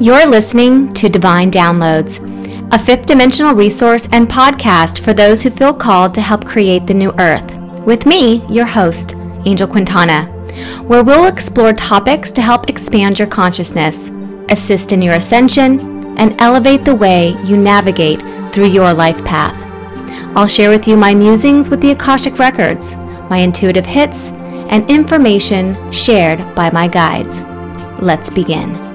You're listening to Divine Downloads, a fifth dimensional resource and podcast for those who feel called to help create the new earth. With me, your host, Angel Quintana, where we'll explore topics to help expand your consciousness, assist in your ascension, and elevate the way you navigate through your life path. I'll share with you my musings with the Akashic Records, my intuitive hits, and information shared by my guides. Let's begin.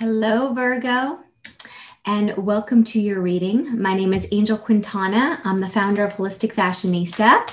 Hello, Virgo, and welcome to your reading. My name is Angel Quintana. I'm the founder of Holistic Fashionista.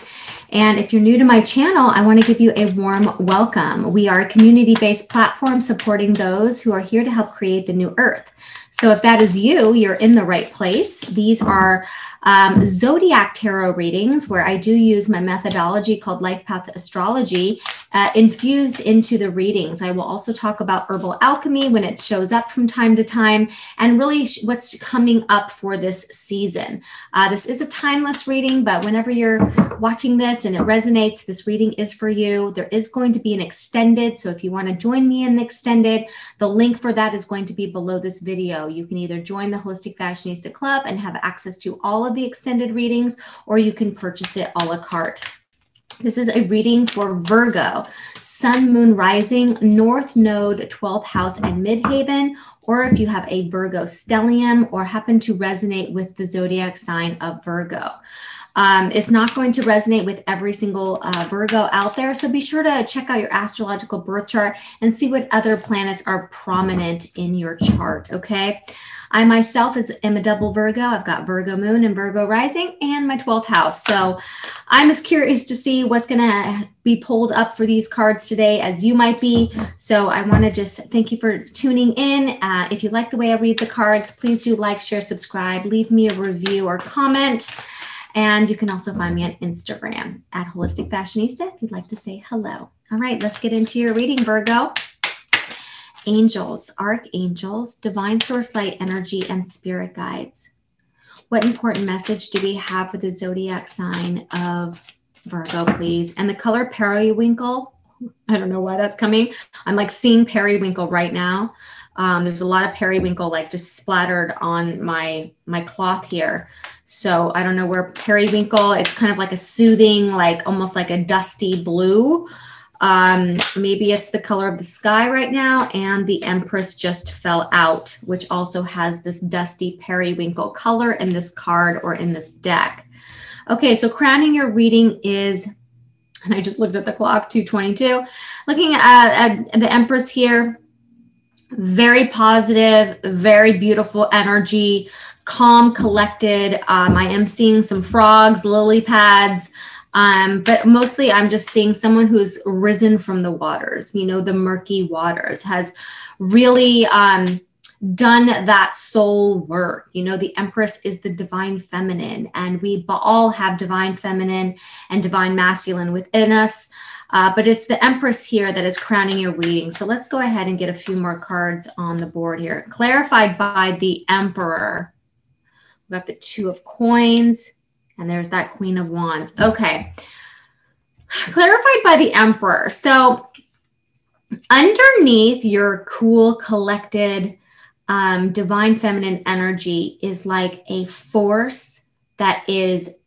And if you're new to my channel, I want to give you a warm welcome. We are a community based platform supporting those who are here to help create the new earth. So if that is you, you're in the right place. These are um, zodiac tarot readings where I do use my methodology called Life Path Astrology uh, infused into the readings. I will also talk about herbal alchemy when it shows up from time to time and really sh- what's coming up for this season. Uh, this is a timeless reading, but whenever you're watching this and it resonates, this reading is for you. There is going to be an extended. So if you want to join me in the extended, the link for that is going to be below this video. You can either join the Holistic Fashionista Club and have access to all of the extended readings, or you can purchase it a la carte. This is a reading for Virgo, Sun, Moon, Rising, North Node, 12th House, and Midheaven, or if you have a Virgo stellium or happen to resonate with the zodiac sign of Virgo. Um, it's not going to resonate with every single uh, Virgo out there. So be sure to check out your astrological birth chart and see what other planets are prominent in your chart. Okay. I myself is, am a double Virgo. I've got Virgo moon and Virgo rising and my 12th house. So I'm as curious to see what's going to be pulled up for these cards today as you might be. So I want to just thank you for tuning in. Uh, if you like the way I read the cards, please do like, share, subscribe, leave me a review or comment. And you can also find me on Instagram at Holistic Fashionista if you'd like to say hello. All right, let's get into your reading, Virgo angels, archangels, divine source light energy, and spirit guides. What important message do we have for the zodiac sign of Virgo, please? And the color periwinkle, I don't know why that's coming. I'm like seeing periwinkle right now. Um, there's a lot of periwinkle like just splattered on my my cloth here. So I don't know where periwinkle. It's kind of like a soothing, like almost like a dusty blue. Um, maybe it's the color of the sky right now, and the Empress just fell out, which also has this dusty periwinkle color in this card or in this deck. Okay, so crowning your reading is, and I just looked at the clock, 222. Looking at, at the Empress here, very positive, very beautiful energy, calm, collected. Um, I am seeing some frogs, lily pads. Um, but mostly I'm just seeing someone who's risen from the waters, you know, the murky waters, has really um, done that soul work. You know, the Empress is the divine feminine, and we all have divine feminine and divine masculine within us. Uh, but it's the Empress here that is crowning your reading. So let's go ahead and get a few more cards on the board here. Clarified by the Emperor. We've got the Two of Coins and there's that Queen of Wands. Okay. Clarified by the Emperor. So, underneath your cool, collected, um, divine feminine energy is like a force that is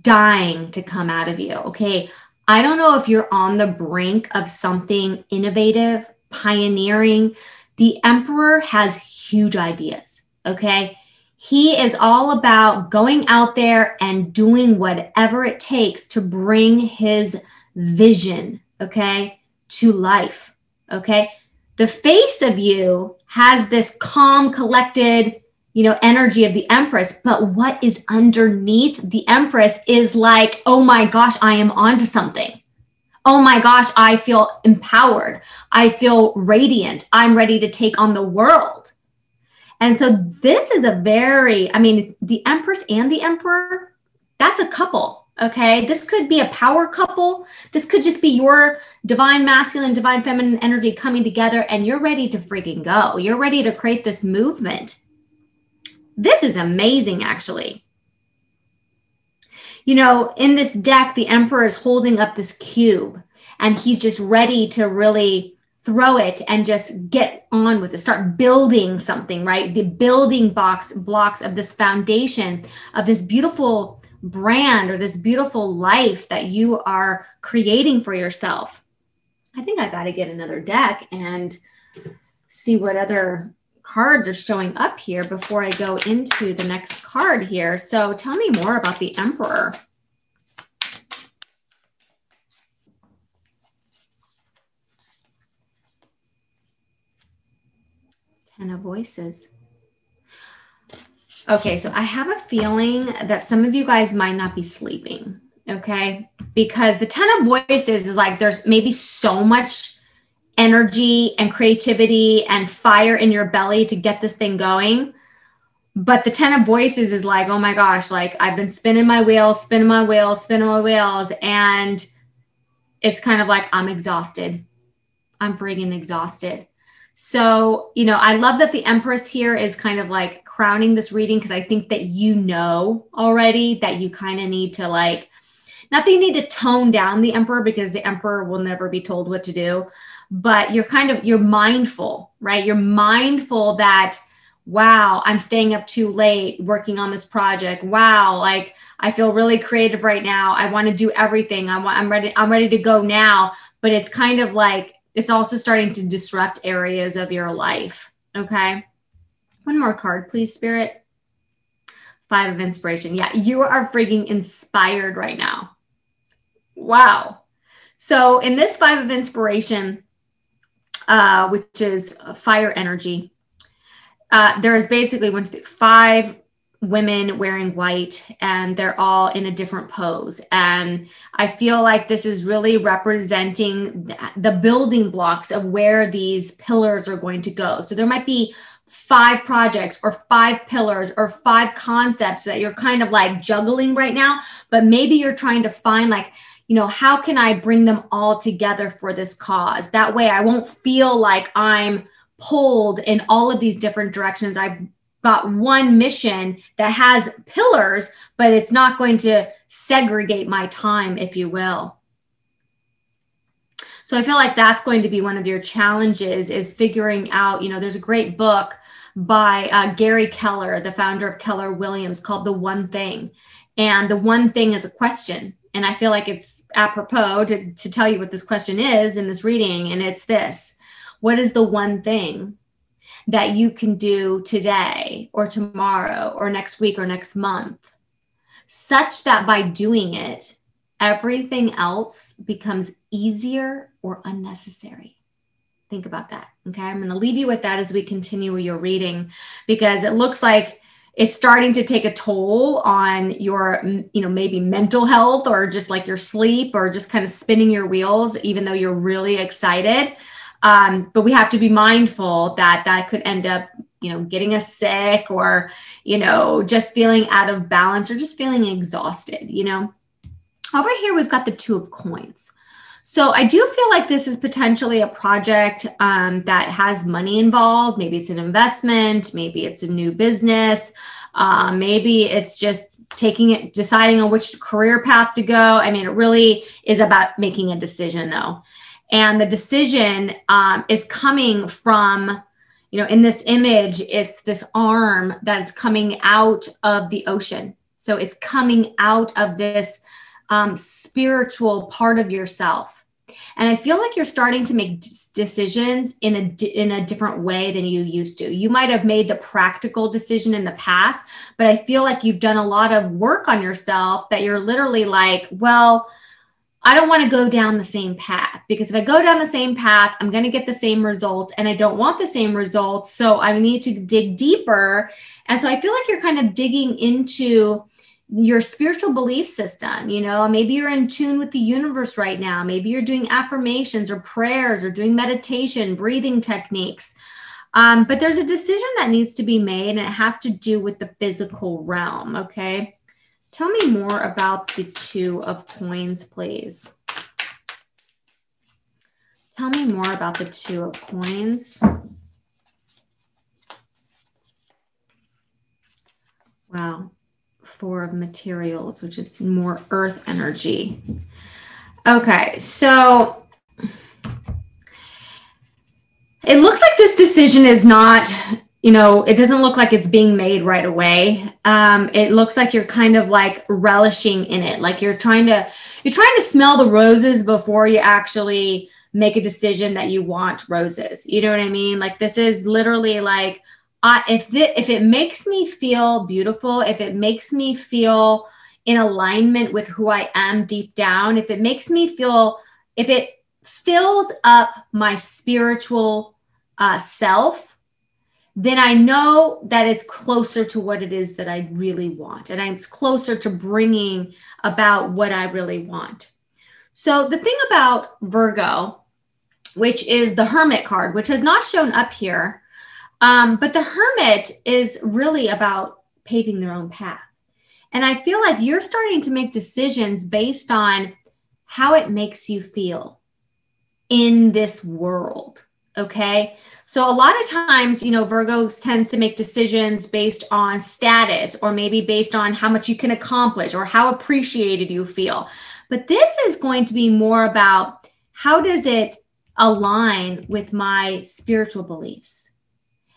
dying to come out of you. Okay. I don't know if you're on the brink of something innovative, pioneering. The Emperor has huge ideas. Okay. He is all about going out there and doing whatever it takes to bring his vision, okay, to life, okay? The face of you has this calm, collected, you know, energy of the Empress, but what is underneath the Empress is like, oh my gosh, I am onto something. Oh my gosh, I feel empowered. I feel radiant. I'm ready to take on the world and so this is a very, I mean, the Empress and the Emperor, that's a couple. Okay. This could be a power couple. This could just be your divine masculine, divine feminine energy coming together and you're ready to freaking go. You're ready to create this movement. This is amazing, actually. you know, in this deck, the emperor is holding up this cube and he's just ready to really throw it and just get on with it. Start building something right? The building box blocks of this foundation of this beautiful brand or this beautiful life that you are creating for yourself. I think i got to get another deck and see what other cards are showing up here before i go into the next card here. So tell me more about the emperor Ten of Voices. Okay, so I have a feeling that some of you guys might not be sleeping, okay? Because the Ten of Voices is like there's maybe so much energy and creativity and fire in your belly to get this thing going. But the Ten of Voices is like, oh my gosh, like I've been spinning my wheels, spinning my wheels, spinning my wheels. And it's kind of like I'm exhausted. I'm freaking exhausted. So, you know, I love that the Empress here is kind of like crowning this reading because I think that you know already that you kind of need to like, not that you need to tone down the Emperor because the Emperor will never be told what to do, but you're kind of, you're mindful, right? You're mindful that, wow, I'm staying up too late working on this project. Wow, like I feel really creative right now. I want to do everything. I want, I'm ready, I'm ready to go now. But it's kind of like, it's also starting to disrupt areas of your life. Okay. One more card, please, Spirit. Five of inspiration. Yeah, you are freaking inspired right now. Wow. So, in this five of inspiration, uh, which is fire energy, uh, there is basically one, two, five women wearing white and they're all in a different pose. And i feel like this is really representing the building blocks of where these pillars are going to go. So there might be five projects or five pillars or five concepts that you're kind of like juggling right now but maybe you're trying to find like you know how can i bring them all together for this cause? That way i won't feel like i'm pulled in all of these different directions. I've got one mission that has pillars, but it's not going to segregate my time, if you will. So I feel like that's going to be one of your challenges is figuring out, you know, there's a great book by uh, Gary Keller, the founder of Keller Williams, called The One Thing. And the one thing is a question. And I feel like it's apropos to, to tell you what this question is in this reading. And it's this What is the one thing that you can do today or tomorrow or next week or next month, such that by doing it, everything else becomes easier or unnecessary. Think about that. Okay. I'm going to leave you with that as we continue your reading because it looks like it's starting to take a toll on your you know maybe mental health or just like your sleep or just kind of spinning your wheels even though you're really excited um, but we have to be mindful that that could end up, you know, getting us sick or, you know, just feeling out of balance or just feeling exhausted, you know. Over here, we've got the two of coins. So I do feel like this is potentially a project um, that has money involved. Maybe it's an investment, maybe it's a new business, uh, maybe it's just taking it, deciding on which career path to go. I mean, it really is about making a decision, though and the decision um, is coming from you know in this image it's this arm that is coming out of the ocean. So it's coming out of this um, spiritual part of yourself. And i feel like you're starting to make decisions in a in a different way than you used to. You might have made the practical decision in the past but i feel like you've done a lot of work on yourself that you're literally like well I don't want to go down the same path because if I go down the same path, I'm going to get the same results and I don't want the same results. So I need to dig deeper. And so I feel like you're kind of digging into your spiritual belief system. You know, maybe you're in tune with the universe right now. Maybe you're doing affirmations or prayers or doing meditation, breathing techniques. Um, but there's a decision that needs to be made and it has to do with the physical realm. Okay. Tell me more about the two of coins, please. Tell me more about the two of coins. Wow. Four of Materials, which is more earth energy. Okay, so it looks like this decision is not you know it doesn't look like it's being made right away. Um, it looks like you're kind of like relishing in it. Like you're trying to you're trying to smell the roses before you actually make a decision that you want roses. You know what i mean? Like this is literally like if th- if it makes me feel beautiful if it makes me feel in alignment with who i am deep down if it makes me feel if it fills up my spiritual uh, self, then I know that it's closer to what it is that I really want. And it's closer to bringing about what I really want. So, the thing about Virgo, which is the Hermit card, which has not shown up here, um, but the Hermit is really about paving their own path. And I feel like you're starting to make decisions based on how it makes you feel in this world. Okay. So a lot of times, you know, Virgo tends to make decisions based on status or maybe based on how much you can accomplish or how appreciated you feel. But this is going to be more about how does it align with my spiritual beliefs?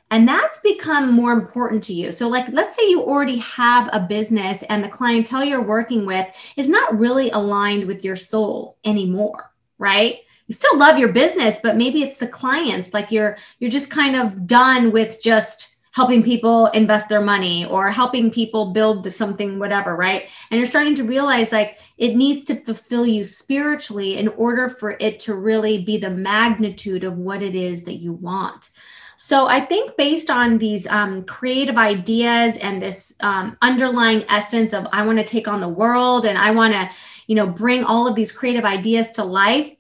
And that's become more important to you. So, like, let's say you already have a business and the clientele you're working with is not really aligned with your soul anymore, right? You still love your business but maybe it's the clients like you're you're just kind of done with just helping people invest their money or helping people build something whatever right? And you're starting to realize like it needs to fulfill you spiritually in order for it to really be the magnitude of what it is that you want. So I think based on these um, creative ideas and this um, underlying essence of I want to take on the world and I want to, you know, bring all of these creative ideas to life,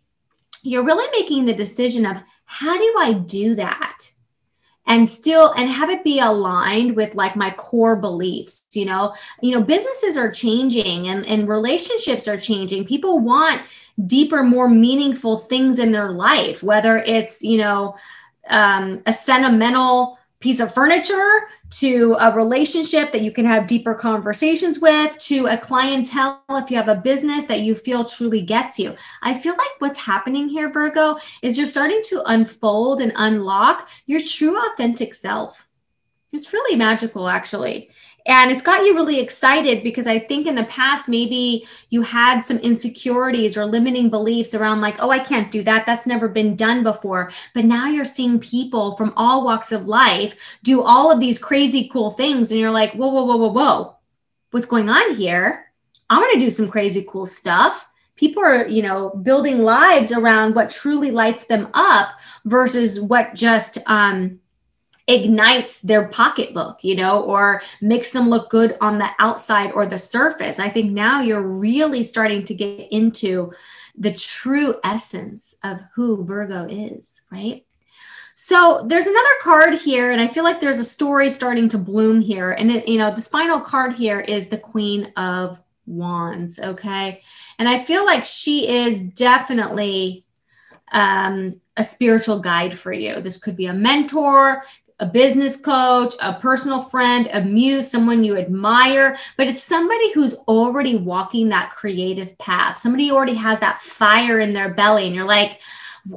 you're really making the decision of how do I do that? and still and have it be aligned with like my core beliefs you know you know businesses are changing and, and relationships are changing people want deeper more meaningful things in their life whether it's you know um, a sentimental piece of furniture to a relationship that you can have deeper conversations with to a clientele if you have a business that you feel truly gets you. I feel like what's happening here, Virgo, is you're starting to unfold and unlock your true authentic self. It's really magical, actually. And it's got you really excited because I think in the past, maybe you had some insecurities or limiting beliefs around, like, oh, I can't do that. That's never been done before. But now you're seeing people from all walks of life do all of these crazy cool things. And you're like, whoa, whoa, whoa, whoa, whoa. What's going on here? I'm going to do some crazy cool stuff. People are, you know, building lives around what truly lights them up versus what just, um, ignites their pocketbook, you know, or makes them look good on the outside or the surface. I think now you're really starting to get into the true essence of who Virgo is, right? So there's another card here, and I feel like there's a story starting to bloom here. And it, you know, the final card here is the Queen of Wands. Okay. And I feel like she is definitely um, a spiritual guide for you. This could be a mentor, a business coach, a personal friend, a muse, someone you admire, but it's somebody who's already walking that creative path. Somebody already has that fire in their belly, and you're like,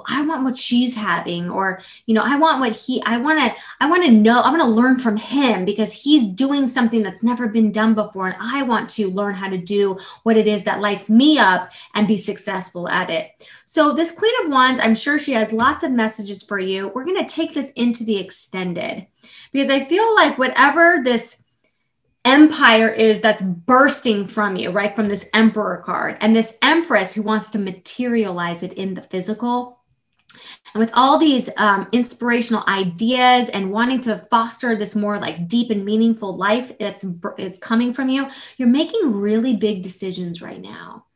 I want what she's having, or you know, I want what he, I want to, I want to know, I want to learn from him because he's doing something that's never been done before. And I want to learn how to do what it is that lights me up and be successful at it. So, this Queen of Wands, I'm sure she has lots of messages for you. We're going to take this into the extended because I feel like whatever this empire is that's bursting from you, right? From this emperor card and this empress who wants to materialize it in the physical. And with all these um, inspirational ideas and wanting to foster this more like deep and meaningful life that's it's coming from you, you're making really big decisions right now.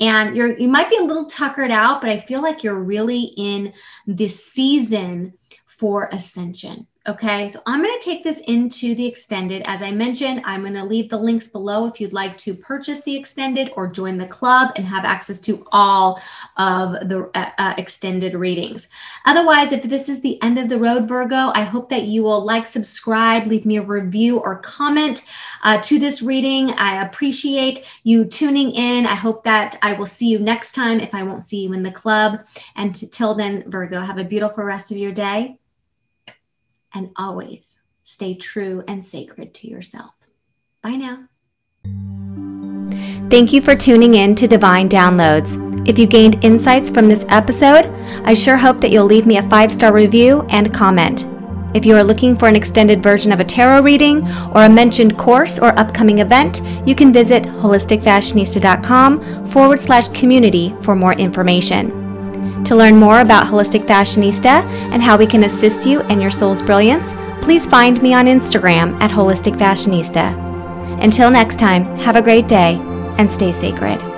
And you're you might be a little tuckered out, but I feel like you're really in this season for ascension Okay, so I'm going to take this into the extended. As I mentioned, I'm going to leave the links below if you'd like to purchase the extended or join the club and have access to all of the uh, uh, extended readings. Otherwise, if this is the end of the road, Virgo, I hope that you will like, subscribe, leave me a review or comment uh, to this reading. I appreciate you tuning in. I hope that I will see you next time if I won't see you in the club. And till then, Virgo, have a beautiful rest of your day and always stay true and sacred to yourself. Bye now. Thank you for tuning in to Divine Downloads. If you gained insights from this episode, I sure hope that you'll leave me a five star review and comment. If you are looking for an extended version of a tarot reading or a mentioned course or upcoming event, you can visit holisticfashionista.com forward slash community for more information. To learn more about Holistic Fashionista and how we can assist you in your soul's brilliance, please find me on Instagram at Holistic Fashionista. Until next time, have a great day and stay sacred.